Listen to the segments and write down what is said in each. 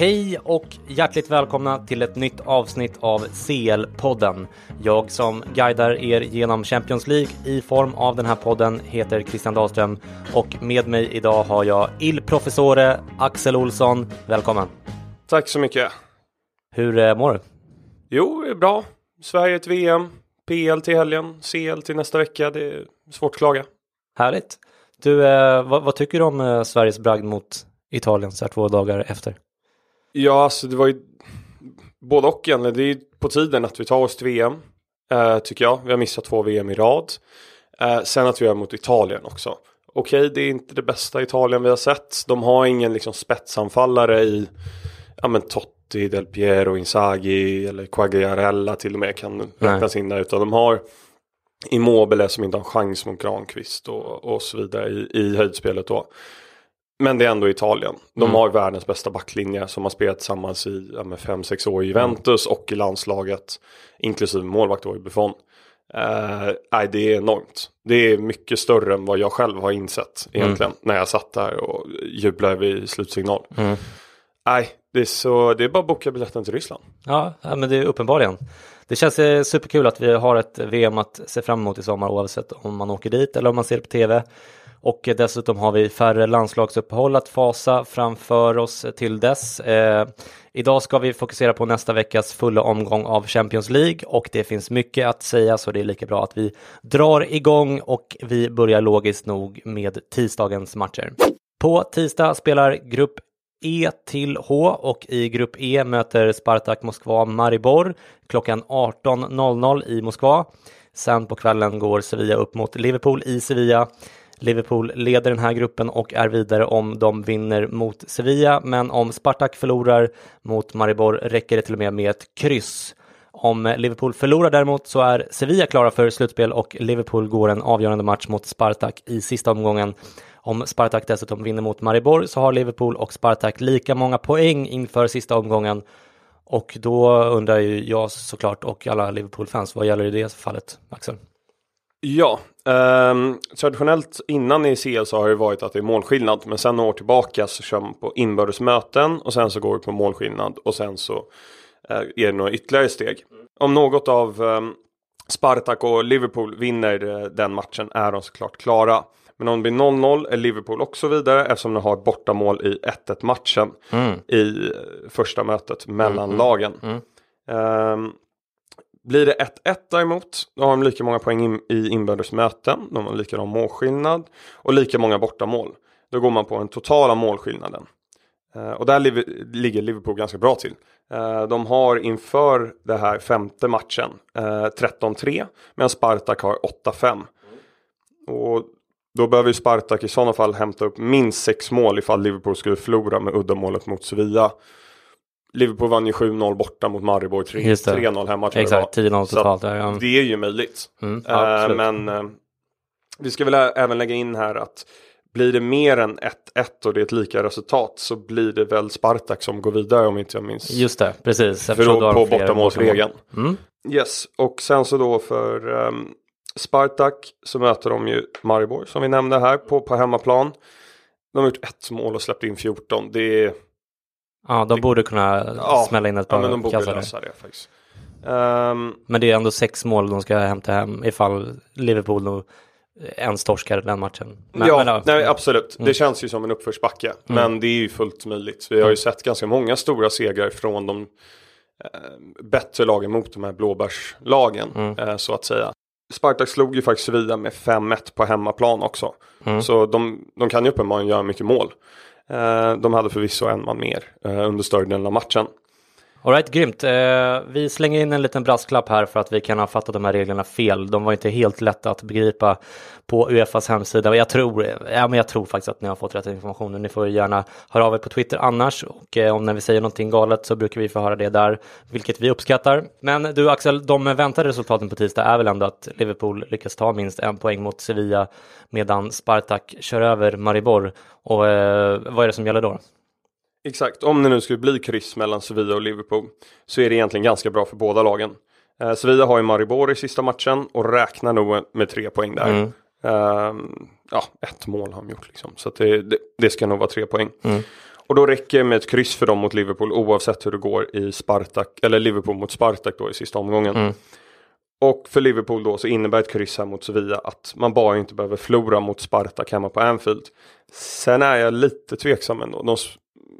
Hej och hjärtligt välkomna till ett nytt avsnitt av CL-podden. Jag som guidar er genom Champions League i form av den här podden heter Christian Dahlström och med mig idag har jag Il Professore Axel Olsson. Välkommen! Tack så mycket. Hur eh, mår du? Jo, det är bra. Sverige till VM, PL till helgen, CL till nästa vecka. Det är svårt att klaga. Härligt! Du, eh, vad, vad, tycker du om eh, Sveriges bragd mot Italien så här två dagar efter? Ja, alltså det var ju både och egentligen. Det är på tiden att vi tar oss till VM, eh, tycker jag. Vi har missat två VM i rad. Eh, sen att vi är mot Italien också. Okej, okay, det är inte det bästa Italien vi har sett. De har ingen liksom spetsanfallare i ja, men Totti, Del Piero, Inzaghi eller Quagliarella till och med kan räknas in där. Utan de har Immobile som inte har chans mot Granqvist och, och så vidare i, i höjdspelet då. Men det är ändå Italien. De mm. har världens bästa backlinje som har spelat tillsammans i 5-6 ja, år i Juventus mm. och i landslaget. Inklusive målvakt då i Buffon. Uh, nej, det är enormt. Det är mycket större än vad jag själv har insett egentligen. Mm. När jag satt där och jublade vid slutsignal. Mm. Nej, det är, så, det är bara att boka biljetten till Ryssland. Ja, men det är uppenbarligen. Det känns eh, superkul att vi har ett VM att se fram emot i sommar oavsett om man åker dit eller om man ser det på tv. Och dessutom har vi färre landslagsuppehåll att fasa framför oss till dess. Eh, idag ska vi fokusera på nästa veckas fulla omgång av Champions League och det finns mycket att säga så det är lika bra att vi drar igång och vi börjar logiskt nog med tisdagens matcher. På tisdag spelar grupp E till H och i grupp E möter Spartak Moskva Maribor klockan 18.00 i Moskva. Sen på kvällen går Sevilla upp mot Liverpool i Sevilla. Liverpool leder den här gruppen och är vidare om de vinner mot Sevilla, men om Spartak förlorar mot Maribor räcker det till och med med ett kryss. Om Liverpool förlorar däremot så är Sevilla klara för slutspel och Liverpool går en avgörande match mot Spartak i sista omgången. Om Spartak dessutom vinner mot Maribor så har Liverpool och Spartak lika många poäng inför sista omgången. Och då undrar ju jag såklart och alla Liverpool-fans, vad gäller i det fallet, Axel? Ja, Um, traditionellt innan i CL så har det varit att det är målskillnad men sen några år tillbaka så kör man på inbördes möten och sen så går det på målskillnad och sen så uh, är det några ytterligare steg. Om något av um, Spartak och Liverpool vinner uh, den matchen är de såklart klara. Men om det blir 0-0 är Liverpool också vidare eftersom de har bortamål i 1-1 matchen mm. i uh, första mötet mellan mm, lagen. Mm. Um, blir det 1-1 däremot, då har de lika många poäng in, i inbördes möten, de har likadan målskillnad och lika många bortamål. Då går man på den totala målskillnaden. Eh, och där li ligger Liverpool ganska bra till. Eh, de har inför det här femte matchen eh, 13-3 medan Spartak har 8-5. Och då behöver Spartak i sådana fall hämta upp minst sex mål ifall Liverpool skulle förlora med uddamålet mot Sevilla. Liverpool vann ju 7-0 borta mot Maribor, 3-0 hemma tror Exakt, 10-0 totalt. Ja. Det är ju möjligt. Mm, uh, men uh, vi ska väl även lägga in här att blir det mer än 1-1 och det är ett lika resultat så blir det väl Spartak som går vidare om inte jag minns. Just det, precis. För då, på bortamålsregeln. Mm. Yes, och sen så då för um, Spartak så möter de ju Maribor som vi nämnde här på, på hemmaplan. De har gjort ett mål och släppt in 14. Det är... Ja, de borde kunna Ja, smälla in ett Ja, par men de borde kassar där. lösa det faktiskt. Ehm, Men det är ändå sex mål de ska hämta hem ifall Liverpool nog ens torskar den matchen. Men, ja, men, ja. nej, absolut. Mm. Det känns ju som en uppförsbacke. Men det är ju fullt möjligt. Vi har ju sett ganska många stora segrar från de eh, bättre lagen mot de här blåbärslagen. Mm. Eh, så att säga. Spartak slog ju faktiskt Sevilla med 5-1 på hemmaplan också. Mm. Så de, de kan ju uppenbarligen göra mycket mål. Eh, de hade förvisso en man mer eh, under större delen av matchen. All right, grymt. Eh, vi slänger in en liten brasklapp här för att vi kan ha fattat de här reglerna fel. De var inte helt lätta att begripa på Uefas hemsida. Jag tror, ja, men jag tror faktiskt att ni har fått rätt information. Ni får ju gärna höra av er på Twitter annars. Och eh, om när vi säger någonting galet så brukar vi få höra det där, vilket vi uppskattar. Men du Axel, de väntade resultaten på tisdag är väl ändå att Liverpool lyckas ta minst en poäng mot Sevilla medan Spartak kör över Maribor. Och eh, vad är det som gäller då? Exakt, om det nu skulle bli kryss mellan Sevilla och Liverpool så är det egentligen ganska bra för båda lagen. Eh, Sevilla har ju Maribor i sista matchen och räknar nog med tre poäng där. Mm. Ehm, ja, ett mål har de gjort liksom. Så det, det, det ska nog vara tre poäng. Mm. Och då räcker det med ett kryss för dem mot Liverpool oavsett hur det går i Spartak, eller Liverpool mot Spartak då i sista omgången. Mm. Och för Liverpool då så innebär ett kryss här mot Sevilla att man bara inte behöver förlora mot Spartak hemma på Anfield. Sen är jag lite tveksam ändå. De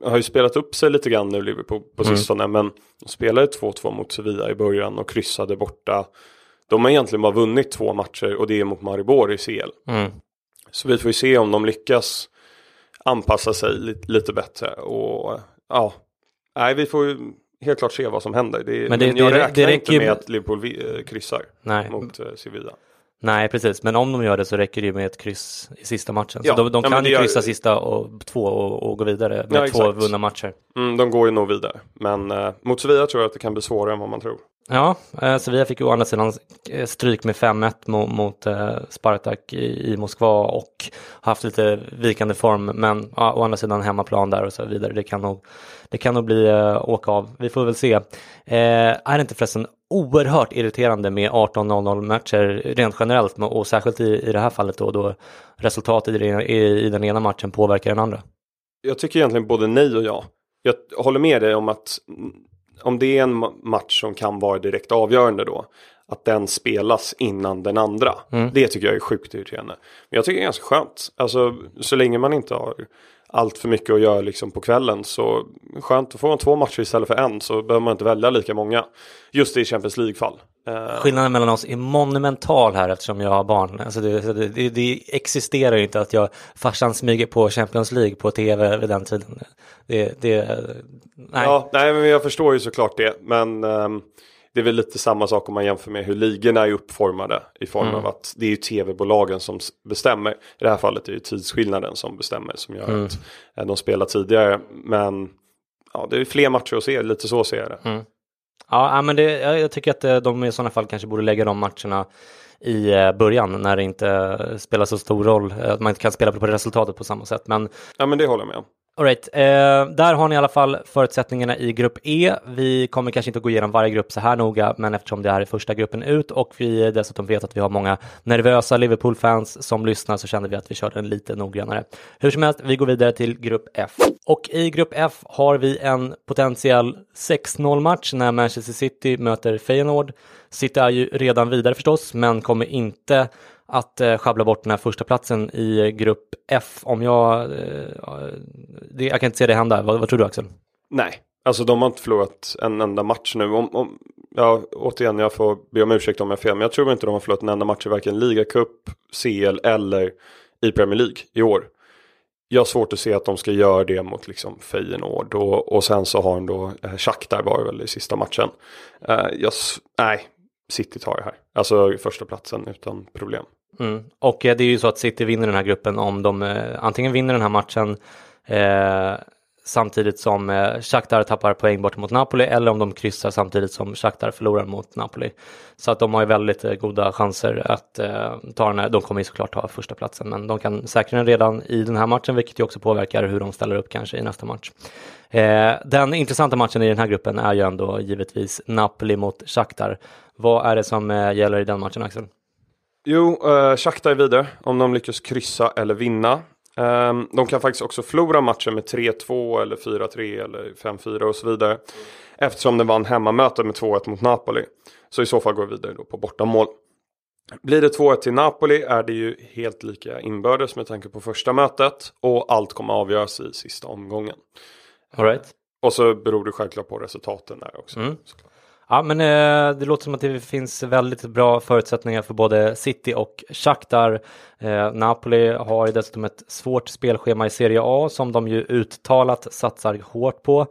har ju spelat upp sig lite grann nu Liverpool på Mm. sistone men de spelade 2-2 mot Sevilla i början och kryssade borta. De har egentligen bara vunnit två matcher och det är mot Maribor i CL. Mm. Så vi får ju se om de lyckas anpassa sig lite, lite bättre och ja, nej vi får ju helt klart se vad som händer. Det, Men men det- jag det- räknar det inte med att Liverpool eh, kryssar Nej. mot eh, Sevilla. Nej, precis. Men om de gör det så räcker det ju med ett kryss i sista matchen. Ja, Så de, de ja, kan ju gör- kryssa sista och, två och, och gå vidare med Ja, två exakt. vunna matcher. Mm, de går ju nog vidare. Men eh, mot Sevilla tror jag att det kan bli svårare än vad man tror. Ja, eh, Sevilla fick ju å andra sidan eh, stryk med 5-1 mot, mot eh, Spartak i, i Moskva och haft lite vikande form. Men ja, å andra sidan hemmaplan där och så vidare. Det kan nog, det kan nog bli eh, åka av. Vi får väl se. Eh, är det inte förresten oerhört irriterande med 18-0-0 matcher rent generellt och särskilt i, i det här fallet då, då resultatet i, den- i, i den ena matchen påverkar den andra? Jag tycker egentligen både nej och ja. Jag håller med dig om att om det är en ma- match som kan vara direkt avgörande då. Att den spelas innan den andra. Mm. Det tycker jag är sjukt irriterande. Men jag tycker det är ganska skönt. Alltså så länge man inte har allt för mycket att göra liksom på kvällen så skönt att få två matcher istället för en så behöver man inte välja lika många. Just i Champions League-fall. Eh, Skillnaden mellan oss är monumental här eftersom jag har barn. Alltså det, det, det, existerar ju inte att jag farsan smyger på Champions League på tv vid den tiden. Det, det, nej. Ja, nej men jag förstår ju såklart det. Men ehm, det är väl lite samma sak om man jämför med hur ligorna är uppformade. I form Mm. av att det är ju tv-bolagen som bestämmer. I det här fallet är det ju tidsskillnaden som bestämmer. Som gör Mm. att eh, de spelar tidigare. Men ja, det är fler matcher att se. Lite så ser jag det. Mm. Ja, men det, jag, tycker att eh, de i sådana fall kanske borde lägga de matcherna i eh, början när det inte spelar så stor roll. Att man inte kan spela på resultatet på samma sätt. Men Ja men det håller jag med om. All right. eh, där har ni i alla fall förutsättningarna i grupp E. Vi kommer kanske inte att gå igenom varje grupp så här noga, men eftersom det här är första gruppen ut och vi dessutom vet att vi har många nervösa Liverpool-fans som lyssnar så kände vi att vi körde en lite noggrannare. Hur som helst, vi går vidare till grupp F. Och i grupp F har vi en potentiell 6-0 match när Manchester City möter Feyenoord. City är ju redan vidare förstås, men kommer inte att eh, schabbla bort den här första platsen i eh, grupp F. Om jag, eh, det, jag kan inte se det hända. Vad, vad tror du Axel? Nej, alltså de har inte förlorat en enda match nu. Om, om, ja, återigen, jag får be om ursäkt om jag har fel. Men jag tror inte de har förlorat en enda match i varken ligacup, CL eller i Premier League i år. Jag har svårt att se att de ska göra det mot liksom Feyenoord och, och sen så har de då eh, Shakhtar var det väl i sista matchen. Eh, jag, nej, City tar det här. Alltså första platsen utan problem. Mm. Och eh, det är ju så att City vinner den här gruppen om de eh, antingen vinner den här matchen eh, samtidigt som eh, Shakhtar tappar poäng bort mot Napoli eller om de kryssar samtidigt som Shakhtar förlorar mot Napoli. Så att de har ju väldigt eh, goda chanser att eh, ta den här. De kommer ju såklart ta första platsen men de kan säkra den redan i den här matchen vilket ju också påverkar hur de ställer upp kanske i nästa match. Eh, den intressanta matchen i den här gruppen är ju ändå givetvis Napoli mot Shakhtar. Vad är det som eh, gäller i den matchen Axel? Jo, eh, Shakhtar är vidare om de lyckas kryssa eller vinna. Um, de kan faktiskt också förlora matchen med 3-2 eller 4-3 eller 5-4 och så vidare. Eftersom det vann hemmamöte med 2-1 mot Napoli. Så i så fall går vi vidare då på bortamål. Blir det 2-1 till Napoli är det ju helt lika inbördes med tanke på första mötet. Och allt kommer avgöras i sista omgången. All right. Och så beror det självklart på resultaten där också. Mm. Ja, men eh, det låter som att det finns väldigt bra förutsättningar för både City och Shakhtar. Eh, Napoli har ju dessutom ett svårt spelschema i Serie A som de ju uttalat satsar hårt på.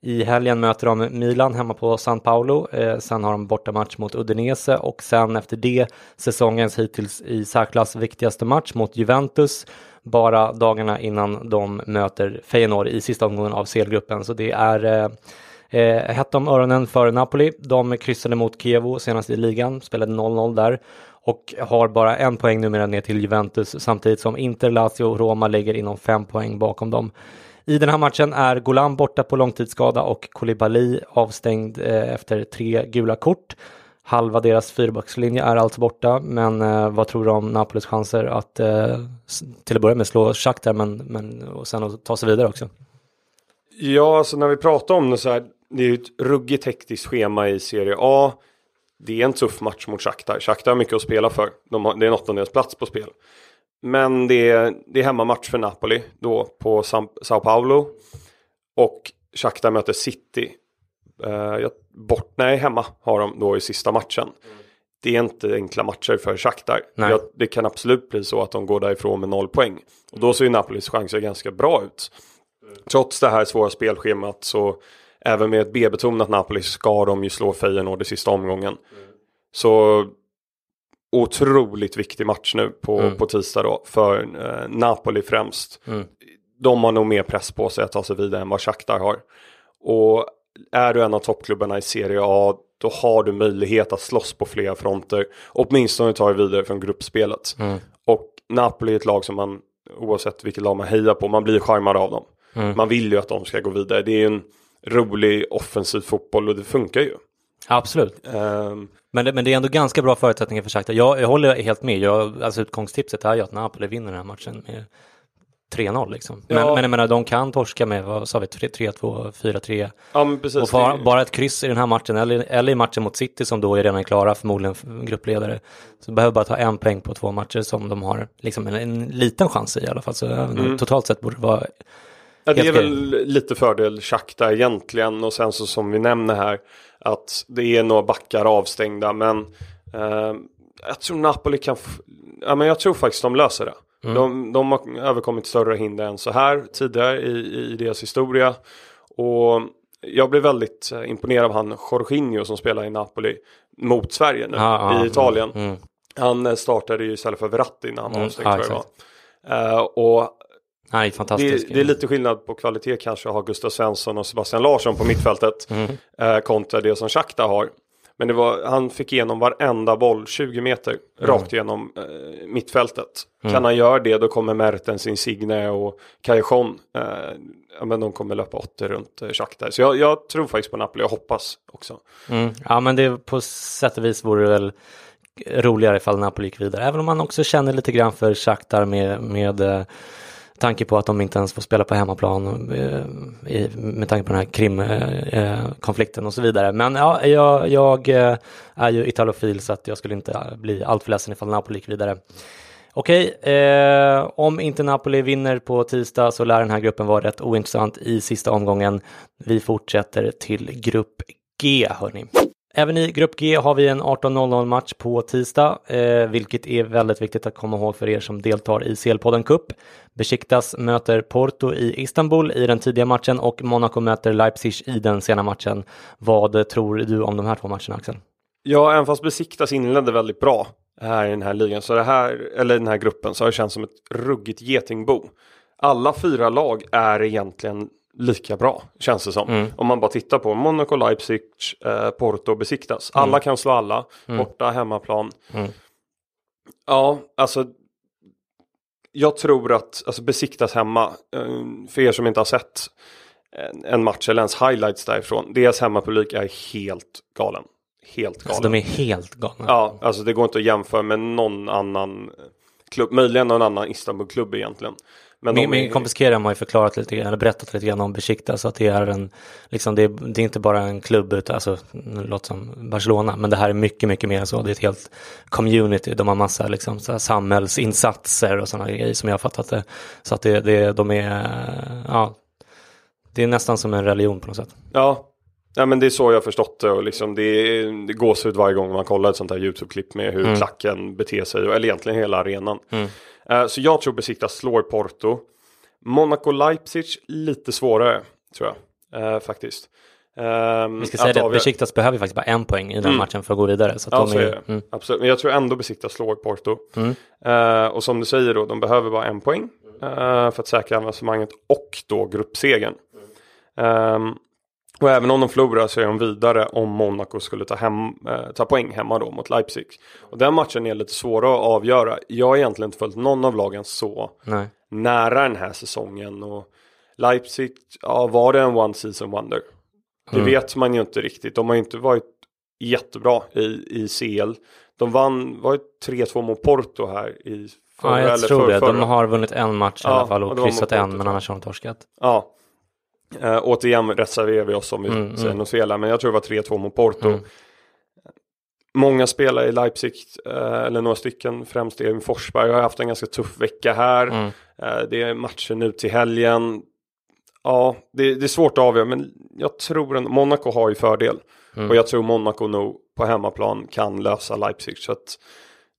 I helgen möter de Milan hemma på San Paolo. Eh, sen har de bortamatch mot Udinese och sen efter det säsongens hittills i särklass viktigaste match mot Juventus. Bara dagarna innan de möter Feyenoord i sista omgången av selgruppen. Så det är eh, eh, hett om öronen för Napoli. De kryssade mot Kievo senast i ligan, spelade 0-0 där och har bara en poäng numera ner till Juventus samtidigt som Inter, Lazio och Roma ligger inom fem poäng bakom dem. I den här matchen är Golan borta på långtidsskada och Koulibaly avstängd eh, efter tre gula kort. Halva deras fyrbackslinje är alltså borta, men eh, vad tror du om Napolis chanser att eh, till att börja med slå Shakhtar men, men och sen att ta sig vidare också? Ja, alltså när vi pratar om det så här, det är ju ett ruggigt hektiskt schema i Serie A. Det är en tuff match mot Shakhtar. Shakhtar har mycket att spela för. De har, det är en åttondelsplats på spel. Men det är, det är hemmamatch för Napoli då på San, Sao Paulo. Och Shakhtar möter City. Uh, bort, nej, hemma har de då i sista matchen. Mm. Det är inte enkla matcher för Shakhtar. Jag, det kan absolut bli så att de går därifrån med noll poäng. Och då ser ju Napolis chanser ganska bra ut. Mm. Trots det här svåra spelschemat så även med ett B-betonat Napoli ska de ju slå Feyenoord i sista omgången. Mm. Så otroligt viktig match nu på, mm. på tisdag då för eh, Napoli främst. Mm. De har nog mer press på sig att ta sig vidare än vad Shakhtar har. Och är du en av toppklubbarna i Serie A då har du möjlighet att slåss på flera fronter. Åtminstone ta dig vidare från gruppspelet. Mm. Och Napoli är ett lag som man oavsett vilket lag man hejar på, man blir charmad av dem. Mm. Man vill ju att de ska gå vidare. Det är ju en rolig offensiv fotboll och det funkar ju. Absolut. Um, men, det, men det är ändå ganska bra förutsättningar för Shakhtar. Jag, jag håller helt med. Jag, alltså utgångstipset är ju att Napoli vinner den här matchen med 3-0 liksom. Men, ja. men jag menar, de kan torska med, vad sa vi, 3-2, 4-3. Ja, men precis. Och bara, bara, ett kryss i den här matchen, eller, eller i matchen mot City som då är redan klara, förmodligen gruppledare. Så behöver bara ta en poäng på två matcher som de har liksom en, en liten chans i, i alla fall. Så mm. totalt sett borde det vara Ja, det är väl lite fördel Shakhtar egentligen och sen så som vi nämner här att det är några backar avstängda men eh, jag tror Napoli kan, ja men jag tror faktiskt de löser det. Mm. De, de har överkommit större hinder än så här tidigare i, i deras historia och jag blev väldigt eh, imponerad av han Jorginho som spelar i Napoli mot Sverige nu ah, i ah, Italien. Mm, mm. Han eh, startade ju istället för Verratti när han var mm, avstängd. Ah, uh, och Nej, fantastisk. Det, det, är lite skillnad på kvalitet kanske att ha Gustav Svensson och Sebastian Larsson på mittfältet mm. eh, kontra det som Shakhtar har. Men det var, han fick igenom varenda boll 20 meter mm. rakt igenom eh, mittfältet. Mm. Kan han göra det då kommer Mertens, Insigne och Callejon. Eh, ja, men de kommer löpa åtta runt eh, Shakhtar. Så jag, jag, tror faktiskt på Napoli, jag hoppas också. Mm. Ja men det på sätt och vis vore det väl roligare ifall Napoli gick vidare. Även om man också känner lite grann för Shakhtar med, med eh, tanke på att de inte ens får spela på hemmaplan eh, med tanke på den här krimkonflikten eh, eh, och så vidare. Men ja, jag, jag eh, är ju italofil så att jag skulle inte bli alltför ledsen ifall Napoli gick vidare. Okej, eh, om inte Napoli vinner på tisdag så lär den här gruppen vara rätt ointressant i sista omgången. Vi fortsätter till grupp G, hörni. Även i Grupp G har vi en 18.00 match på tisdag, eh, vilket är väldigt viktigt att komma ihåg för er som deltar i CL-podden Cup. Besiktas möter Porto i Istanbul i den tidiga matchen och Monaco möter Leipzig i den sena matchen. Vad tror du om de här två matcherna, Axel? Ja, även fast Besiktas inledde väldigt bra här i den här ligan, så det här, eller den här gruppen, så har det känts som ett ruggigt getingbo. Alla fyra lag är egentligen lika bra känns det som. Mm. Om man bara tittar på Monaco, Leipzig, eh, Porto, Besiktas. Alla kan slå alla, Mm. borta, hemmaplan. Mm. Ja, alltså jag tror att alltså Besiktas hemma, eh, för er som inte har sett en, en match eller ens highlights därifrån, deras hemmapublik är helt galen. Helt galen. Alltså, de är helt galna. Ja, alltså det går inte att jämföra med någon annan klubb, möjligen någon annan Istanbulklubb egentligen. Men Min, min är- kompis Kerem har ju förklarat lite grann, eller berättat lite grann om Besiktas, att det är en, liksom det, är, det är inte bara en klubb, utan, alltså, det låter som Barcelona, men det här är mycket, mycket mer än så. Det är ett helt community, de har massa liksom, så samhällsinsatser och sådana grejer som jag har fattat det. Så att det, det, de är, ja, det är nästan som en religion på något sätt. Ja, ja men det är så jag har förstått det och liksom det, är, det gås ut varje gång man kollar ett sånt här YouTube-klipp med hur Mm. klacken beter sig, eller egentligen hela arenan. Mm. Eh, så jag tror Besiktas slår Porto. Monaco-Leipzig lite svårare, tror jag, eh, faktiskt. Ehm, Vi ska säga att det, Besiktas behöver faktiskt bara en poäng i den Mm. matchen för att gå vidare. Så Ja, så är, det. mm, Absolut, men jag tror ändå Besiktas slår Porto. Mm. Eh, och som du säger då, de behöver bara en poäng eh, för att säkra avancemanget och då gruppsegern. Ehm, och även om de förlorar så är de vidare om Monaco skulle ta, hem, eh, ta poäng hemma då mot Leipzig. Och den matchen är lite svårare att avgöra. Jag har egentligen inte följt någon av lagen så nej. nära den här säsongen. Och Leipzig, ja var det en one season wonder? Det Mm. vet man ju inte riktigt. De har ju inte varit jättebra i, i CL. De vann, var ju 3-2 mot Porto här i förra Ja, jag eller tror för, det. De förra. har vunnit en match i Ja, alla fall och och det kryssat en, men annars har de torskat. Ja. Eh, återigen reserverar vi oss om vi Mm, säger mm. här, men jag tror det var 3-2 mot Porto. Mm. Många spelare i Leipzig, eh, eller några stycken, främst Evin Forsberg, har haft en ganska tuff vecka här. Mm. Eh, det är matcher nu till helgen. Ja, det, det är svårt att avgöra, men jag tror att Monaco har ju fördel. Mm. Och jag tror Monaco nog på hemmaplan kan lösa Leipzig. Så att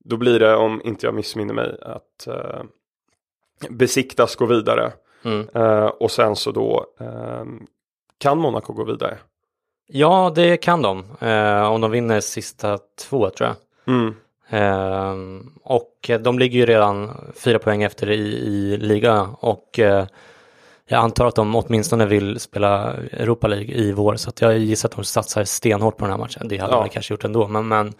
då blir det, om inte jag missminner mig, att Besiktas går vidare. Mm. Eh, och sen så då eh, kan Monaco gå vidare. Ja, det kan de. Eh, om de vinner sista två tror jag. Mm. Ehm, och de ligger ju redan fyra poäng efter i, i liga och eh, jag antar att de åtminstone vill spela Europa League i vår så jag gissar att de satsar stenhårt på den här matchen. Det hade Ja. de kanske gjort ändå men, men,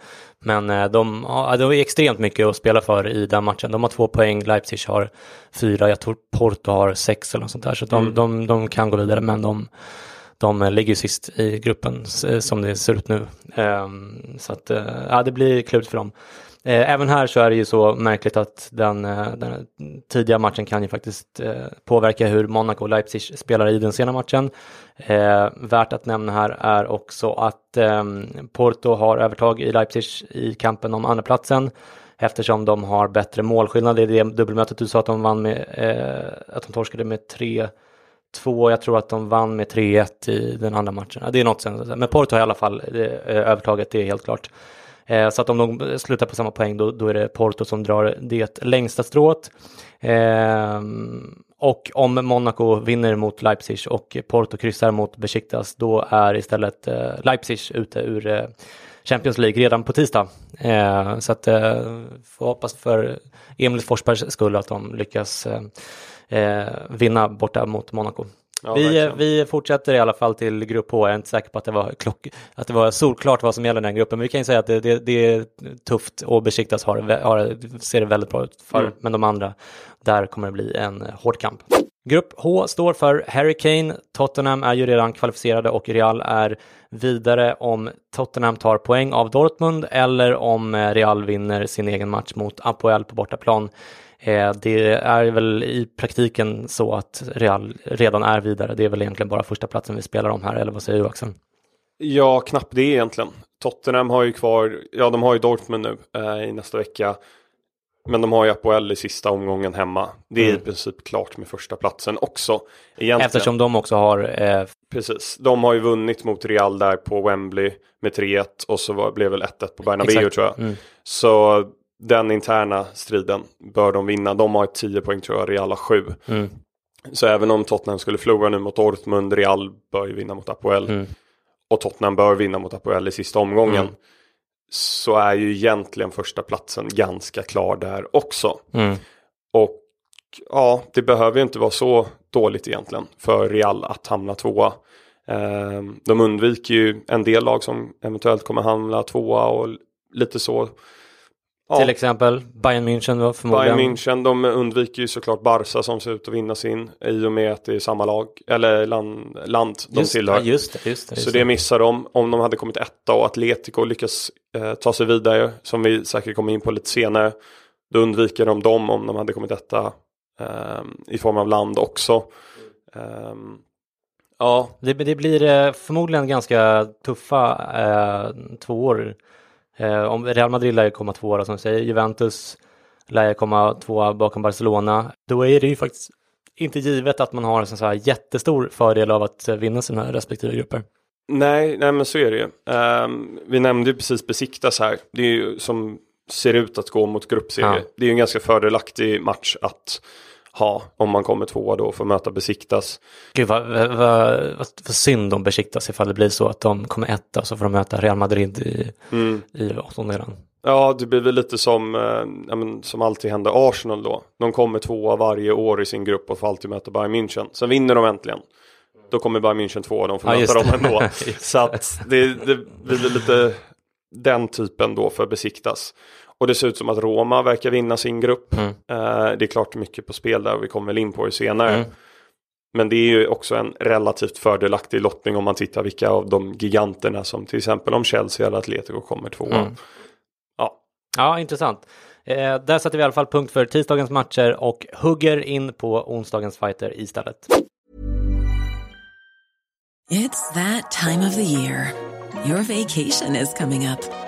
men eh, de, ja, de har extremt mycket att spela för i den matchen. De har två poäng, Leipzig har fyra, jag tror Porto har sex eller något sånt där så de, Mm. de, de kan gå vidare men de de eh, ligger sist i gruppen s- som det ser ut nu. Ehm, Så att eh, ja, det blir klurigt för dem. Eh, Även här så är det ju så märkligt att den, eh, den tidiga matchen kan ju faktiskt eh, påverka hur Monaco och Leipzig spelar i den sena matchen. Eh, värt att nämna här är också att eh, Porto har övertag i Leipzig i kampen om andraplatsen eftersom de har bättre målskillnad i det dubbelmötet. Du sa att de vann med, eh, att de torskade med 3 2, jag tror att de vann med 3-1 i den andra matchen. Ja, Det är något sen, men Porto har i alla fall eh, övertaget, det är helt klart. Eh, Så att om de slutar på samma poäng då, då är det Porto som drar det längsta strået. Eh, Och om Monaco vinner mot Leipzig och Porto kryssar mot Besiktas då är istället eh, Leipzig ute ur eh, Champions League redan på tisdag. Eh, Så att eh, får hoppas för Emil Forsbergs skull att de lyckas eh, eh, vinna borta mot Monaco. Ja, vi, verkligen. vi fortsätter i alla fall till grupp H. Jag är inte säker på att det var, klock, att det var solklart vad som gäller den gruppen. Men vi kan ju säga att det, det, det är tufft och Besiktas har, har, ser det väldigt bra ut för. Mm. Men de andra, där kommer det bli en hård kamp. Grupp H står för Harry Kane. Tottenham är ju redan kvalificerade och Real är vidare om Tottenham tar poäng av Dortmund eller om eh, Real vinner sin egen match mot Apoel på bortaplan. Eh, Det är väl i praktiken så att Real redan är vidare. Det är väl egentligen bara första platsen vi spelar om här, eller vad säger du Axel? Ja, knappt det egentligen. Tottenham har ju kvar, ja de har ju Dortmund nu eh, i nästa vecka. Men de har ju Apoel i sista omgången hemma. Det är Mm. i princip klart med första platsen också. Egentligen. Eftersom de också har, eh, Precis. De har ju vunnit mot Real där på Wembley med 3-1 och så var, blev väl 1-1 på Bernabéu Exakt. tror jag. Mm. Så den interna striden bör de vinna. De har 10 poäng tror jag, Real har 7. mm, Så även om Tottenham skulle förlora nu mot Dortmund, Real bör ju vinna mot Apoel. mm, Och Tottenham bör vinna mot Apoel i sista omgången. Mm. Så är ju egentligen första platsen ganska klar där också. mm, Och ja, det behöver ju inte vara så dåligt egentligen för Real att hamna tvåa. Eh, de undviker ju en del lag som eventuellt kommer hamna tvåa och lite så. Ja. Till exempel Bayern München då förmodligen. Bayern München, de undviker ju såklart Barca som ser ut att vinna sin i och med att det är samma lag, eller land, land de just, tillhör. Just det, just det, just så det missar de. Om de hade kommit etta och Atletico lyckas eh, ta sig vidare, som vi säkert kommer in på lite senare, då undviker de dem om de hade kommit etta eh, i form av land också. Eh, ja. Det, det, blir eh, förmodligen ganska tuffa eh, två år om Real Madrid lär komma tvåa som säger, Juventus lär komma tvåa bakom Barcelona. Då är det ju faktiskt inte givet att man har en så här jättestor fördel av att vinna sina respektive grupper. Nej, nej men så är det ju. Um, vi nämnde ju precis Besiktas här. Det är ju som ser ut att gå mot gruppserie. Ja. Det är ju en ganska fördelaktig match att ha om man kommer tvåa då och får möta Besiktas. Gud vad, vad, vad, vad synd om Besiktas ifall det blir så att de kommer etta så får de möta Real Madrid i, mm. i åttondelen. Ja, det blir väl lite som, eh, men, som alltid händer Arsenal då. De kommer tvåa varje år i sin grupp och får alltid möta Bayern München. Sen vinner de äntligen. Då kommer Bayern München tvåa och de får ja, möta dem ändå. så att det, det blir lite den typen då för Besiktas. Och det ser ut som att Roma verkar vinna sin grupp. Mm. Eh, det är klart mycket på spel där vi kommer väl in på det senare. Mm. Men det är ju också en relativt fördelaktig lottning om man tittar vilka av de giganterna som till exempel om Chelsea eller Atletico kommer tvåa. Mm. Ja. ja, intressant. Eh, där sätter vi i alla fall punkt för tisdagens matcher och hugger in på onsdagens fighter istället. It's that time of the year. Your vacation is coming up.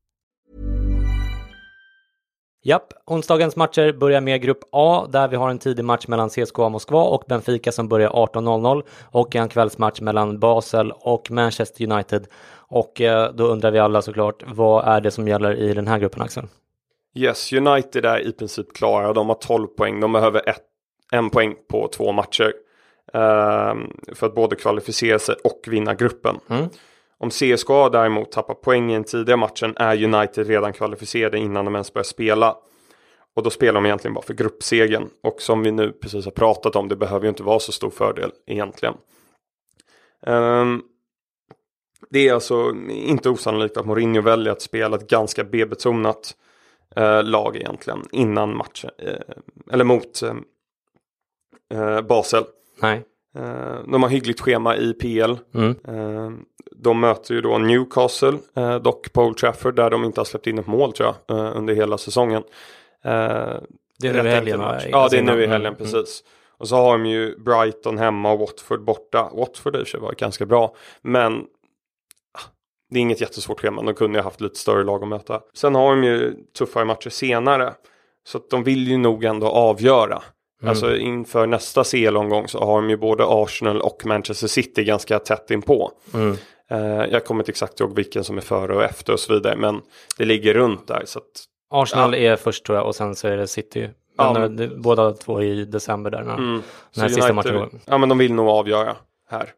Japp, onsdagens matcher börjar med Grupp A där vi har en tidig match mellan CSKA Moskva och Benfica som börjar 18.00 och en kvällsmatch mellan Basel och Manchester United. Och eh, då undrar vi alla såklart, vad är det som gäller i den här gruppen Axel? Yes, United är i princip klara. De har 12 poäng. De behöver ett, en poäng på två matcher. Um, för att både kvalificera sig och vinna gruppen. Mm. Om CSKA däremot tappar poäng i den tidiga matchen är United redan kvalificerade innan de ens börjar spela. Och då spelar de egentligen bara för gruppsegen. Och som vi nu precis har pratat om, det behöver ju inte vara så stor fördel egentligen. Um, det är alltså inte osannolikt att Mourinho väljer att spela ett ganska B-betonat eh, lag egentligen innan matchen. Eh, eller mot eh, eh Basel. Nej. Eh, de har hyggligt schema i PL. Mm. Eh, de möter ju då Newcastle, dock på Old Trafford där de inte har släppt in ett mål tror jag under hela säsongen. det är nu i helgen Ja, det är nu i helgen, mm. precis. Och så har de ju Brighton hemma och Watford borta. Watford i sig var ganska bra. Men det är inget jättesvårt schema, de kunde ju haft lite större lag att möta. Sen har de ju tuffare matcher senare. Så att de vill ju nog ändå avgöra. Mm. Alltså inför nästa CL-omgång så har de ju både Arsenal och Manchester City ganska tätt inpå. Mm. Uh, jag kommer inte exakt ihåg vilken som är före och efter och så vidare. Men det ligger runt där. Så att, Arsenal ja. är först tror jag och sen så är det City. Men ja, det, båda två i december där. När, mm. när sista matchen går. Ja men de vill nog avgöra här.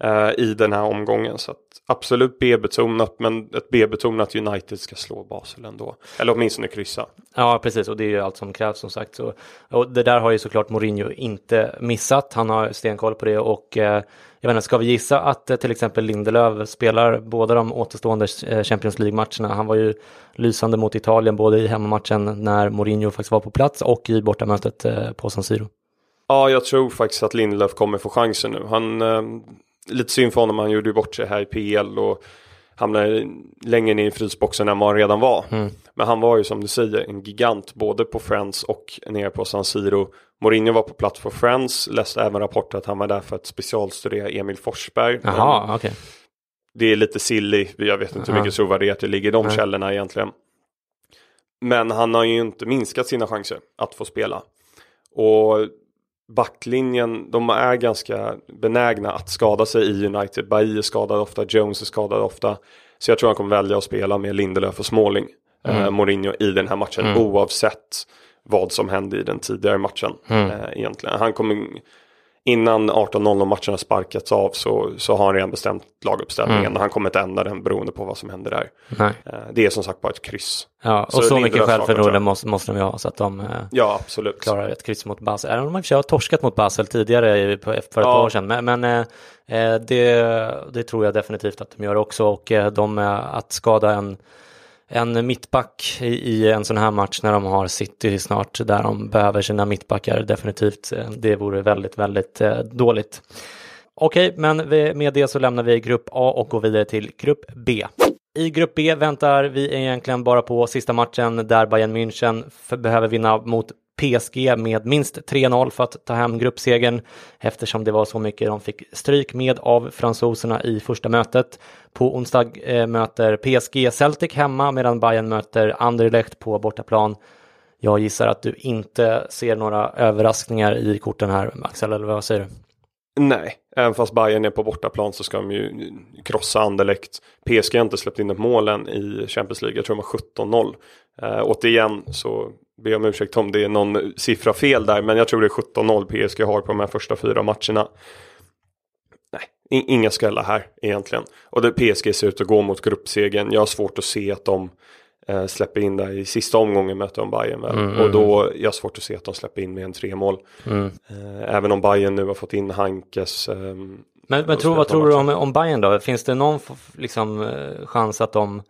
eh, i den här omgången. Så att absolut B-betonat, men ett B-betonat United ska slå Basel ändå. Eller åtminstone kryssa. Ja, precis, och det är ju allt som krävs som sagt. Så, och det där har ju såklart Mourinho inte missat. Han har stenkoll på det och eh, jag vet inte, ska vi gissa att eh, till exempel Lindelöf spelar båda de återstående eh, Champions League-matcherna? Han var ju lysande mot Italien både i hemmamatchen när Mourinho faktiskt var på plats och i bortamötet eh, på San Siro. Ja, jag tror faktiskt att Lindelöf kommer få chansen nu. Han, eh, lite synd för honom, han gjorde ju bort sig här i PL och hamnade längre ner i frysboxen än vad han redan var. Mm. Men han var ju som du säger en gigant både på Friends och nere på San Siro. Mourinho var på plats på Friends, läste även rapporter att han var där för att specialstudera Emil Forsberg. Jaha, okay. Det är lite silly, jag vet inte hur mycket trovärdighet det ligger i de Nej. källorna egentligen. Men han har ju inte minskat sina chanser att få spela. Och backlinjen, de är ganska benägna att skada sig i United. Bailly är skadad ofta, Jones är skadad ofta. Så jag tror han kommer välja att spela med Lindelöf och Småling, mm. eh, Mourinho i den här matchen mm. oavsett vad som hände i den tidigare matchen. Mm. Eh, egentligen. Han kommer innan 18.00 matchen har sparkats av så, så har han redan bestämt laguppställningen mm. och han kommer inte ändra den beroende på vad som händer där. Nej. Eh, det är som sagt bara ett kryss. Ja, och så, så mycket självförtroende måste, måste de ju ha så att de eh, ja, absolut. klarar ett kryss mot Basel. Även om de har torskat mot Basel tidigare för ett par ja. år sedan. Men, men eh, det, det tror jag definitivt att de gör också och de att skada en en mittback i, en sån här match när de har City snart där de behöver sina mittbackar definitivt. Det vore väldigt, väldigt eh, dåligt. Okej, men med det så lämnar vi grupp A och går vidare till grupp B. I grupp B väntar vi egentligen bara på sista matchen där Bayern München behöver vinna mot PSG med minst 3-0 för att ta hem gruppsegern eftersom det var så mycket de fick stryk med av fransoserna i första mötet. På onsdag eh, möter PSG Celtic hemma medan Bayern möter Anderlecht på bortaplan. Jag gissar att du inte ser några överraskningar i korten här Axel, eller vad säger du? Nej, även fast Bayern är på bortaplan så ska de ju krossa Anderlecht. PSG har inte släppt in ett mål än i Champions League, jag tror de har 17-0. Eh, återigen så ber om ursäkt om det är någon siffra fel där, men jag tror det är 17-0 PSG har på de här första fyra matcherna. Nej, inga skrällar här egentligen. Och det PSG ser ut att gå mot gruppsegen. Jag har svårt att se att de eh, släpper in där i sista omgången möter de Bayern väl. Mm, och då mm. jag har svårt att se att de släpper in med en tre mål. Mm. Eh, även om Bayern nu har fått in Hankes. Eh, men men tro, vad tror du om, om Bayern då? Finns det någon liksom, eh, chans att de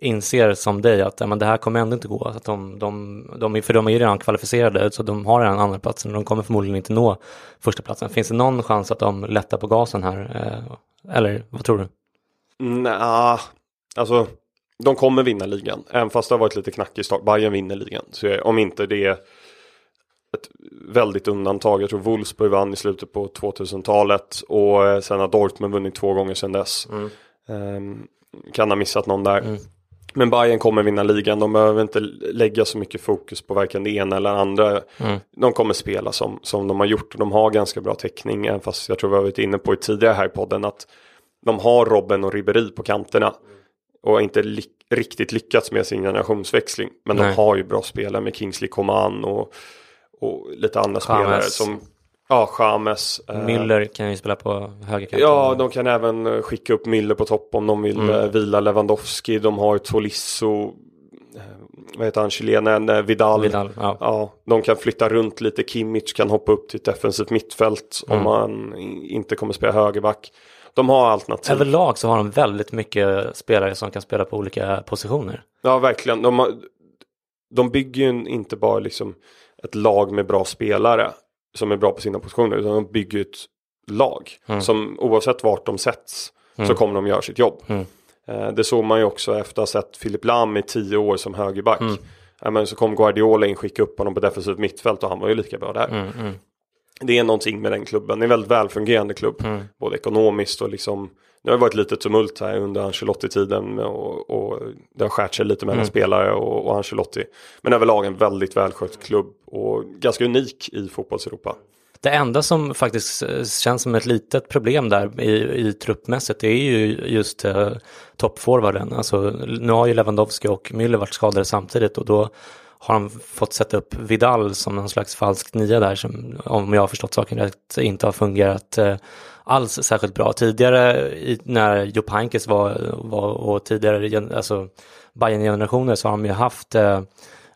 inser som dig att men det här kommer ändå inte gå. Att de, de, de, för de är ju redan kvalificerade så de har redan andra platsen och de kommer förmodligen inte nå första platsen. Finns det någon chans att de lättar på gasen här? Eh, eller vad tror du? Nej, alltså de kommer vinna ligan. Även fast det har varit lite knackig start. Bayern vinner ligan. Så om inte det är ett väldigt undantag. Jag tror Wolfsburg vann i slutet på 2000-talet och eh, sen har Dortmund vunnit två gånger sedan dess. Mm. Um, kan ha missat någon där. Mm. Men Bayern kommer vinna ligan, de behöver inte lägga så mycket fokus på varken det ena eller andra. Mm. De kommer spela som, som de har gjort och de har ganska bra täckning, även fast jag tror vi har varit inne på i tidigare här i podden att de har Robben och Ribéry på kanterna. Och inte li riktigt lyckats med sin generationsväxling. Men Nej. de har ju bra spelare med Kingsley Coman och, och lite andra James. spelare som Ja, James. Eh, Müller kan ju spela på högerkanten. Ja, de kan även eh, skicka upp Müller på topp om de vill mm. Eh, vila Lewandowski. De har Tolisso, vad heter han, chilenen, Vidal. Vidal ja. ja. de kan flytta runt lite. Kimmich kan hoppa upp till ett defensivt mittfält mm. om man inte kommer spela högerback. De har alternativ. Överlag så har de väldigt mycket spelare som kan spela på olika positioner. Ja, verkligen. De, har, de bygger ju inte bara liksom ett lag med bra spelare som är bra på sina positioner utan de bygger ett lag mm. som oavsett vart de sätts mm. så kommer de göra sitt jobb. Mm. Eh, det såg man ju också efter att ha sett Filip Lam i tio år som högerback. Mm. Men så kom Guardiola in, skickade upp honom på defensivt mittfält och han var ju lika bra där. Mm, mm. Det är någonting med den klubben, det är en väldigt välfungerande klubb. Både ekonomiskt och liksom Nu har det varit lite tumult här under Ancelotti-tiden och, och det har skärt sig lite mellan mm. spelare och, och Ancelotti. Men överlag en väldigt välskött klubb och ganska unik i fotbollseuropa. Det enda som faktiskt eh, känns som ett litet problem där i, i truppmässigt det är ju just eh, toppforwarden. Alltså, nu har ju Lewandowski och Müller varit skadade samtidigt och då har han fått sätta upp Vidal som någon slags falsk nia där som om jag har förstått saken rätt inte har fungerat eh, alls särskilt bra. Tidigare i, när Jupp Heynckes var, var och tidigare alltså Bayern-generationer så har de ju haft eh,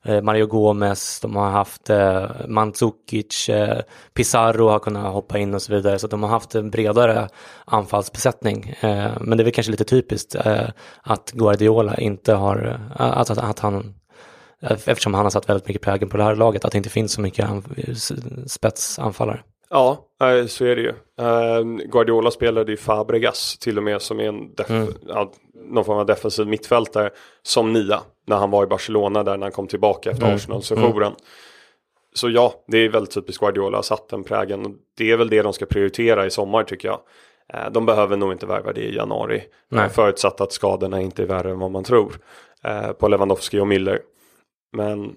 eh Mario Gomez, de har haft eh, Mandzukic, eh, Pizarro har kunnat hoppa in och så vidare. Så de har haft en bredare anfallsbesättning. Eh, men det är väl kanske lite typiskt eh, att Guardiola inte har, eh, att, att, att han eftersom han har satt väldigt mycket prägen på det här laget, att det inte finns så mycket spetsanfallare. Ja, så är det ju. Guardiola spelade ju Fabregas till och med som är en mm. någon form av defensiv mittfältare som nia när han var i Barcelona där när han kom tillbaka efter mm. Arsenal-sessionen. Mm. Så ja, det är väldigt typiskt Guardiola, har satt den prägen. Det är väl det de ska prioritera i sommar tycker jag. Eh, de behöver nog inte värva det i januari. Nej. Förutsatt att skadorna inte är värre än vad man tror. Eh, på Lewandowski och Miller. Men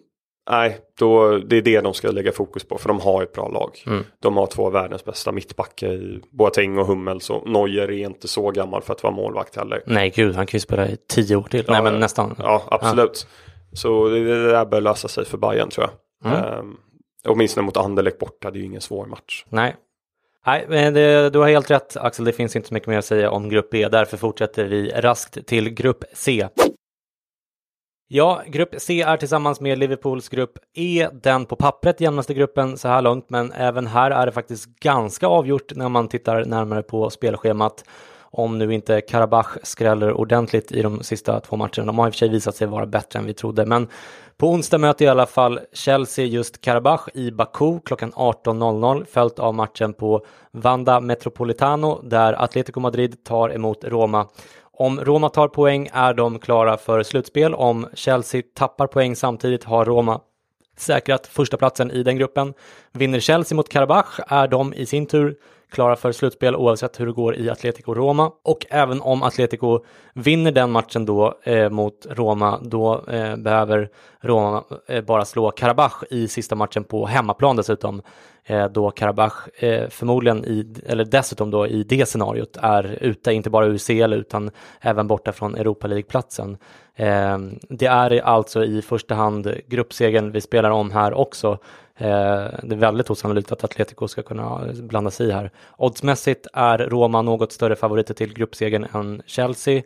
nej, då, det är det de ska lägga fokus på för de har ett bra lag. Mm. De har två av världens bästa mittbackar i Boateng och Hummels och Neuer är inte så gammal för att vara målvakt heller. Nej, gud, han kan ju spela i tio år till. Ja, Nej, men nästan. Ja, absolut. Ja. Så det, det där bör lösa sig för Bayern tror jag. Mm. Um, åtminstone mot Anderlecht borta, det är ju ingen svår match. Nej, Nej, det, du har helt rätt Axel, det finns inte så mycket mer att säga om grupp B. Därför fortsätter vi raskt till grupp C. Ja, grupp C är tillsammans med Liverpools grupp E den på pappret jämnaste gruppen så här långt, men även här är det faktiskt ganska avgjort när man tittar närmare på spelschemat. Om nu inte Karabach skräller ordentligt i de sista två matcherna. De har i och för sig visat sig vara bättre än vi trodde, men på onsdag möter i alla fall Chelsea just Karabach i Baku klockan 18.00 följt av matchen på Vanda Metropolitano där Atletico Madrid tar emot Roma. Om Roma tar poäng är de klara för slutspel. Om Chelsea tappar poäng samtidigt har Roma säkrat första platsen i den gruppen. Vinner Chelsea mot Karabach är de i sin tur klara för slutspel oavsett hur det går i Atletico Roma. Och även om Atletico vinner den matchen då eh, mot Roma, då eh, behöver Roma eh, bara slå Karabach i sista matchen på hemmaplan dessutom. Eh, då Karabach eh, förmodligen, i, eller dessutom då i det scenariot, är ute, inte bara ur CL utan även borta från Europa League-platsen. Eh, det är alltså i första hand gruppsegern vi spelar om här också. Eh, det är väldigt osannolikt att Atletico ska kunna eh, blanda sig i här. Oddsmässigt är Roma något större favoriter till gruppsegern än Chelsea.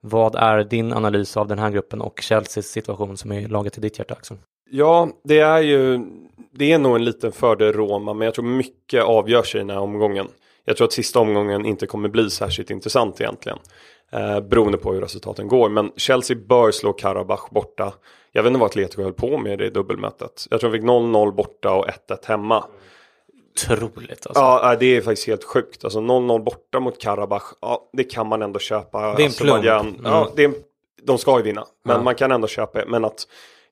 Vad är din analys av den här gruppen och Chelseas situation som är laget i ditt hjärta Axel? Ja, det är ju det är nog en liten fördel Roma, men jag tror mycket avgörs i den här omgången. Jag tror att sista omgången inte kommer bli särskilt intressant egentligen. Eh, beroende på hur resultaten går. Men Chelsea bör slå Karabach borta. Jag vet inte vad Atletico höll på med i det dubbelmötet. Jag tror de fick 0-0 borta och 1-1 hemma. Otroligt alltså. Ja, det är faktiskt helt sjukt. Alltså 0-0 borta mot Karabach, ja, det kan man ändå köpa. Det är en plump. Mm. Ja, det är, de ska ju vinna, men ja. man kan ändå köpa det. Men att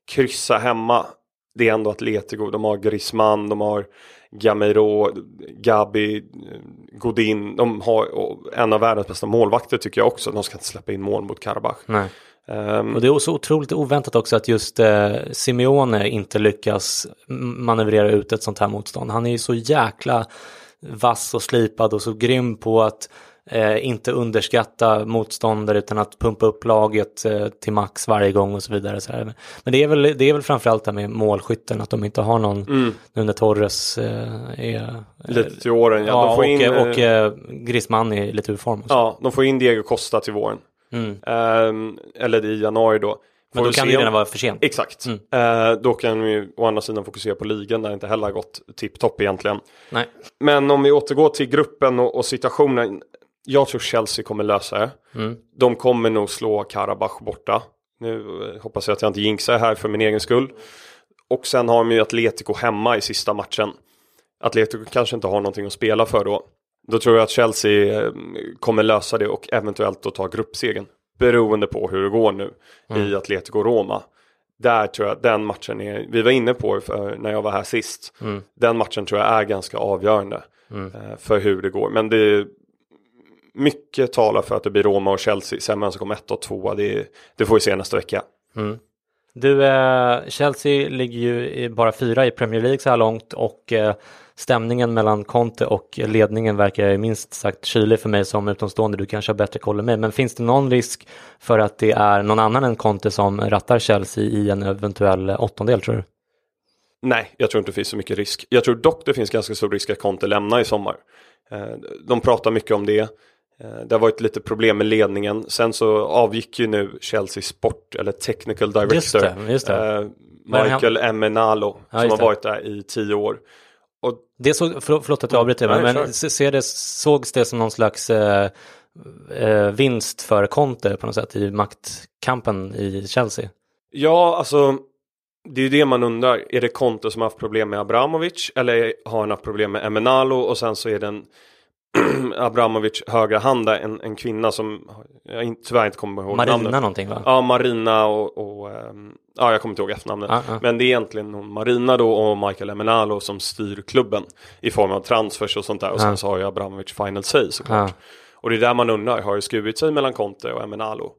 kryssa hemma, det är ändå Atletico. De har Griezmann, de har Gamero, Gabi, Godin. De har en av världens bästa målvakter tycker jag också. De ska inte släppa in mål mot Karabach. Nej. Um, och det är så otroligt oväntat också att just eh, Simeone inte lyckas manövrera ut ett sånt här motstånd. Han är ju så jäkla vass och slipad och så grym på att Eh, inte underskatta motståndare utan att pumpa upp laget eh, till max varje gång och så vidare. Så här. Men det är väl, det är väl framförallt det med målskytten, att de inte har någon mm. nu när Torres eh, är... Lite till åren, ja. ja och, in, och, och eh, Griezmann är lite ur form. Också. Ja, de får in Diego Costa till våren. Mm. Ehm, eller i januari då. Men då kan det ju redan vara för sent. Exakt. Mm. Eh, då kan vi å andra sidan fokusera på ligan där det inte heller har gått tipptopp egentligen. Nej. Men om vi återgår till gruppen och, och situationen jag tror Chelsea kommer lösa det. Mm. De kommer nog slå Karabach borta. Nu eh, hoppas jag att jag inte jinxar här för min egen skull. Och sen har de ju Atletico hemma i sista matchen. Atletico kanske inte har någonting att spela för då. Då tror jag att Chelsea eh, kommer lösa det och eventuellt då ta gruppsegen. Beroende på hur det går nu mm. i Atletico-Roma. Där tror jag den matchen är, vi var inne på för när jag var här sist. Mm. Den matchen tror jag är ganska avgörande mm. Eh, för hur det går. Men det mycket talar för att det blir Roma och Chelsea. Sen vem som kommer ett och tvåa, det, det får vi se nästa vecka. Mm. Du, eh, Chelsea ligger ju bara fyra i Premier League så här långt och eh, stämningen mellan Conte och ledningen verkar minst sagt kylig för mig som utomstående. Du kanske har bättre koll än mig, men finns det någon risk för att det är någon annan än Conte som rattar Chelsea i en eventuell åttondel tror du? Nej, jag tror inte det finns så mycket risk. Jag tror dock det finns ganska stor risk att Conte lämnar i sommar. Eh, de pratar mycket om det. Eh, det har varit lite problem med ledningen. Sen så avgick ju nu Chelsea Sport eller Technical Director. Just det, just det. Eh, Michael Emenalo ja, som har varit där i tio år. Och, det såg, för, förlåt att jag avbryter, men, men ser det, sågs det som någon slags eh, eh, vinst för Conte på något sätt i maktkampen i Chelsea? Ja, alltså det är ju det man undrar. Är det Conte som har haft problem med Abramovic eller har han haft problem med Emenalo och sen så är det en Abramovic högra hand där, en, en kvinna som jag tyvärr inte kommer ihåg Marina namnet. någonting va? Ja, Marina och, och um, ja, jag kommer inte ihåg efternamnet. Ah, ah. Men det är egentligen Marina då och Michael Emenalo som styr klubben i form av transfers och sånt där. Och sen ah. så har ju Abramovic final say såklart. Ah. Och det är där man undrar, har det skurit sig mellan Conte och Emenalo?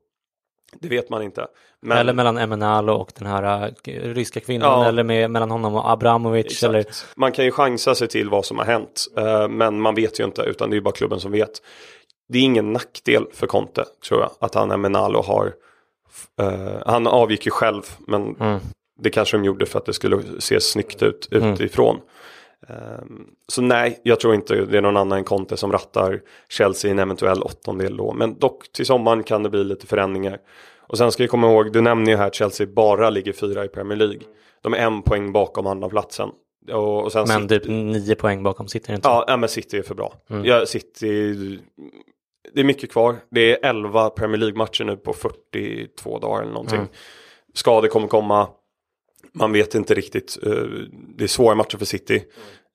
Det vet man inte. Men... Eller mellan Emenalo och den här uh, ryska kvinnan ja. eller med, mellan honom och Abramovic. Eller... Man kan ju chansa sig till vad som har hänt. Uh, men man vet ju inte utan det är ju bara klubben som vet. Det är ingen nackdel för Conte tror jag att han Emenalo har. Uh, han avgick ju själv men mm. det kanske de gjorde för att det skulle se snyggt ut mm. utifrån. Um, så nej, jag tror inte det är någon annan än Conte som rattar Chelsea i en eventuell åttondel då. Men dock till sommaren kan det bli lite förändringar. Och sen ska vi komma ihåg, du nämner ju här att Chelsea bara ligger fyra i Premier League. De är en poäng bakom andra platsen. Och, och sen men typ nio poäng bakom City inte? Ja, men City är för bra. Mm. Ja, City, det är mycket kvar. Det är 11 Premier League-matcher nu på 42 dagar eller någonting. Mm. Skador kommer komma. Man vet inte riktigt. Eh, det är svåra matcher för City.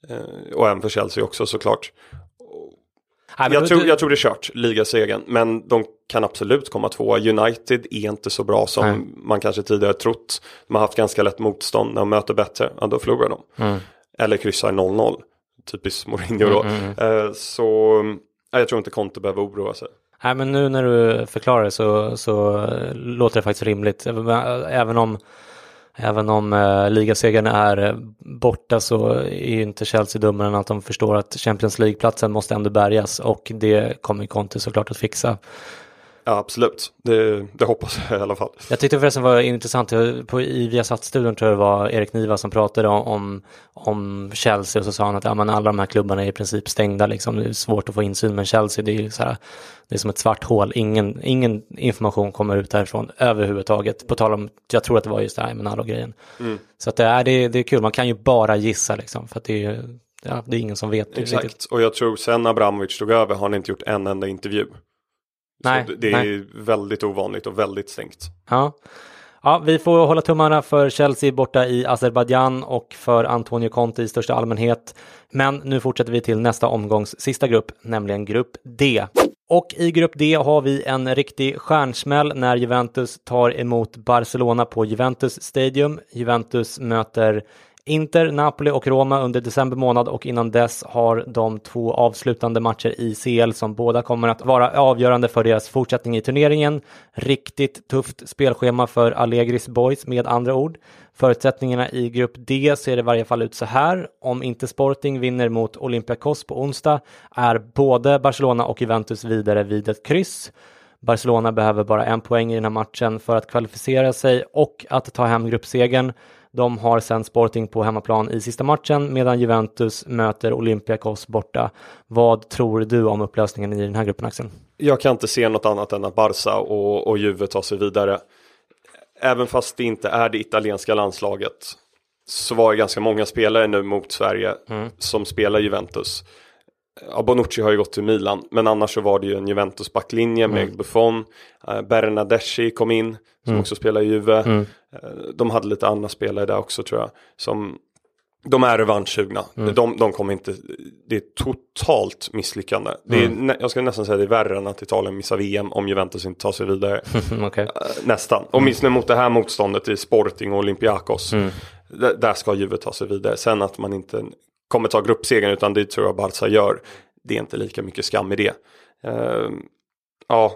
Mm. Och även för Chelsea också såklart. Nej, jag, tror, jag tror det är kört, ligasegern. Men de kan absolut komma två. United är inte så bra som Nej. man kanske tidigare trott. De har haft ganska lätt motstånd. När de möter bättre, ja, då förlorar de. Mm. Eller kryssar 0-0. Typiskt Mourinho då. Mm, mm, uh, så ja, jag tror inte Conte behöver oroa sig. Nej, men nu när du förklarar det så, så låter det faktiskt rimligt. Även om Även om eh, ligasegern är eh, borta så är ju inte Chelsea dummare än att de förstår att Champions League-platsen måste ändå bärgas och det kommer Conte såklart att fixa. Ja, absolut. Det, det, hoppas jag i alla fall. Jag tyckte förresten var intressant, på, i Viasat-studion tror jag det var Erik Niva som pratade om, om Chelsea och så sa han att ja, men alla de här klubbarna är i princip stängda liksom. Det är svårt att få insyn men Chelsea det är ju så här, det är som ett svart hål. Ingen, ingen information kommer ut härifrån överhuvudtaget. På tal om, jag tror att det var just det här med grejen mm. Så att det, är, det, det är kul, man kan ju bara gissa liksom. För att det är, ja, det är ingen som vet. Exakt, riktigt. och jag tror sen Abramovic tog över har han inte gjort en enda intervju. Nej, Så det nej. är väldigt ovanligt och väldigt stängt. Ja. Ja, vi får hålla tummarna för Chelsea borta i Azerbajdzjan och för Antonio Conte i största allmänhet. Men nu fortsätter vi till nästa omgångs sista grupp, nämligen grupp D. Och i grupp D har vi en riktig stjärnsmäll när Juventus tar emot Barcelona på Juventus Stadium. Juventus möter Inter, Napoli och Roma under december månad och innan dess har de två avslutande matcher i CL som båda kommer att vara avgörande för deras fortsättning i turneringen. Riktigt tufft spelschema för Allegris Boys med andra ord. Förutsättningarna i grupp D ser i varje fall ut så här. Om inte Sporting vinner mot Olympiakos på onsdag är både Barcelona och Juventus vidare vid ett kryss. Barcelona behöver bara en poäng i den här matchen för att kvalificera sig och att ta hem gruppsegern. De har sen Sporting på hemmaplan i sista matchen medan Juventus möter Olympiakos borta. Vad tror du om upplösningen i den här gruppen Axel? Jag kan inte se något annat än att Barca och, och Juve tar sig vidare. Även fast det inte är det italienska landslaget så var det ganska många spelare nu mot Sverige mm. som spelar Juventus. Ja, Bonucci har ju gått till Milan, men annars så var det ju en Juventus backlinje mm. med Buffon. Uh, Bernadeschi kom in, som mm. också spelar i Juve. Mm. Uh, de hade lite andra spelare där också tror jag. Som, de är revanschsugna. Mm. De, de kommer inte, det är totalt misslyckande. Det är, mm. jag skulle nästan säga det är värre än att Italien missar VM om Juventus inte tar sig vidare. okay. uh, nästan. Åtminstone mot det här motståndet i Sporting och Olympiakos. Mm. Där ska Juve ta sig vidare. Sen att man inte kommer ta gruppsegern utan det tror jag Barca gör. Det är inte lika mycket skam i det. Uh, ja,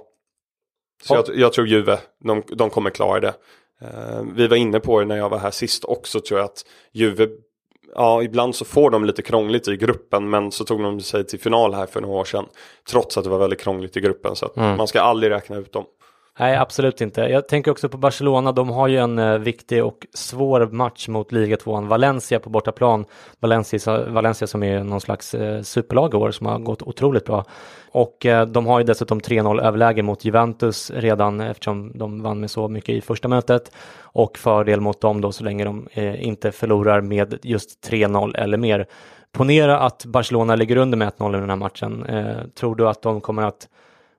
så jag, jag, tror Juve, de, de kommer klara det. Eh, vi var inne på det när jag var här sist också tror jag att Juve Ja, ibland så får de lite krångligt i gruppen men så tog de sig till final här för några år sedan. Trots att det var väldigt krångligt i gruppen så mm. man ska aldrig räkna ut dem. Nej, absolut inte. Jag tänker också på Barcelona. De har ju en eh, viktig och svår match mot ligatvåan Valencia på bortaplan. Valencia, Valencia som är någon slags eh, superlag i år som har gått otroligt bra. Och eh, de har ju dessutom 3-0 överläge mot Juventus redan eh, eftersom de vann med så mycket i första mötet. Och fördel mot dem då så länge de eh, inte förlorar med just 3-0 eller mer. Ponera att Barcelona ligger under med 1-0 i den här matchen. Eh, tror du att de kommer att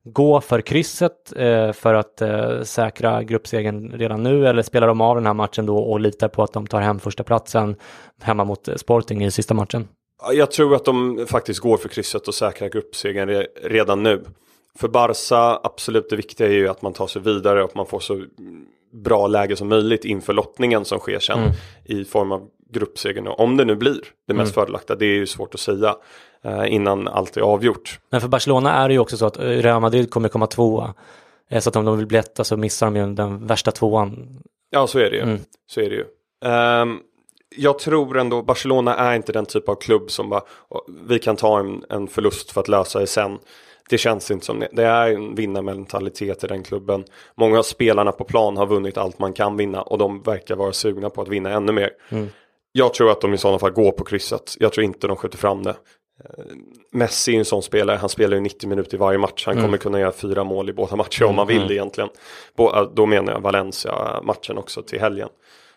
gå för krysset eh, för att eh, säkra gruppsegern redan nu eller spelar de av den här matchen då och litar på att de tar hem första platsen hemma mot Sporting i sista matchen? Jag tror att de faktiskt går för krysset och säkrar gruppsegern redan nu. För Barca, absolut det viktiga är ju att man tar sig vidare och man får så bra läge som möjligt inför lottningen som sker sen mm. i form av gruppsegern. Om det nu blir det mest mm. fördelaktiga, det är ju svårt att säga eh, innan allt är avgjort. Men för Barcelona är det ju också så att eh, Real Madrid kommer komma tvåa. Eh, så att om de vill bli etta så missar de ju den värsta tvåan. Ja, så är det ju. Mm. Så är det ju. Um, jag tror ändå Barcelona är inte den typ av klubb som bara vi kan ta en, en förlust för att lösa det sen. Det känns inte som det. Det är en vinnarmentalitet i den klubben. Många av spelarna på plan har vunnit allt man kan vinna och de verkar vara sugna på att vinna ännu mer. Mm. Jag tror att de i sådana fall går på krysset. Jag tror inte de skjuter fram det. Eh, Messi är en sån spelare, han spelar ju 90 minuter i varje match. Han mm. kommer kunna göra fyra mål i båda matcher om han vill mm. egentligen. Eh, då menar jag Valencia-matchen också till helgen.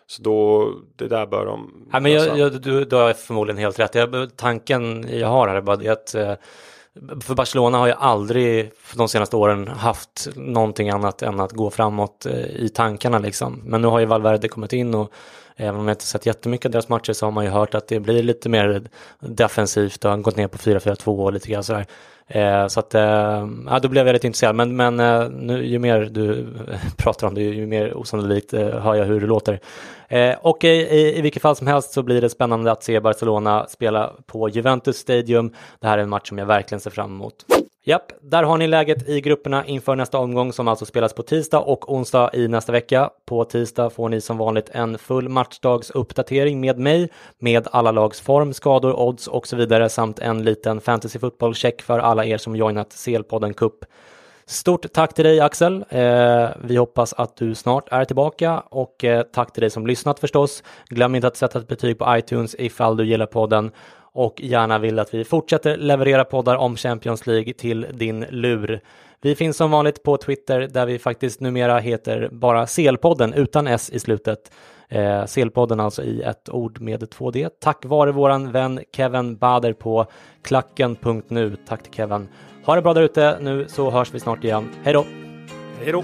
Så då, det där bör de... Ja, men jag, jag, du, du har förmodligen helt rätt. Jag, tanken jag har här är bara att eh, för Barcelona har ju aldrig för de senaste åren haft någonting annat än att gå framåt i tankarna liksom. Men nu har ju Valverde kommit in och Även om jag inte sett jättemycket av deras matcher så har man ju hört att det blir lite mer defensivt och han gått ner på 4-4-2 och lite grann sådär. Eh, så att, eh, ja, då blev jag lite intresserad. Men, men eh, nu, ju mer du pratar om det, ju mer osannolikt eh, hör jag hur det låter. Eh, och i, i, i vilket fall som helst så blir det spännande att se Barcelona spela på Juventus Stadium. Det här är en match som jag verkligen ser fram emot. Japp, där har ni läget i grupperna inför nästa omgång som alltså spelas på tisdag och onsdag i nästa vecka. På tisdag får ni som vanligt en full matchdagsuppdatering med mig med alla lags form, skador, odds och så vidare samt en liten fantasy check för alla er som joinat CL-podden Cup. Stort tack till dig Axel. Eh, vi hoppas att du snart är tillbaka och eh, tack till dig som lyssnat förstås. Glöm inte att sätta ett betyg på iTunes ifall du gillar podden och gärna vill att vi fortsätter leverera poddar om Champions League till din lur. Vi finns som vanligt på Twitter där vi faktiskt numera heter bara Selpodden utan S i slutet. Eh, Selpodden alltså i ett ord med 2D. Tack vare våran vän Kevin Bader på klacken.nu. Tack till Kevin. Ha det bra där ute nu så hörs vi snart igen. Hej då! Hej då!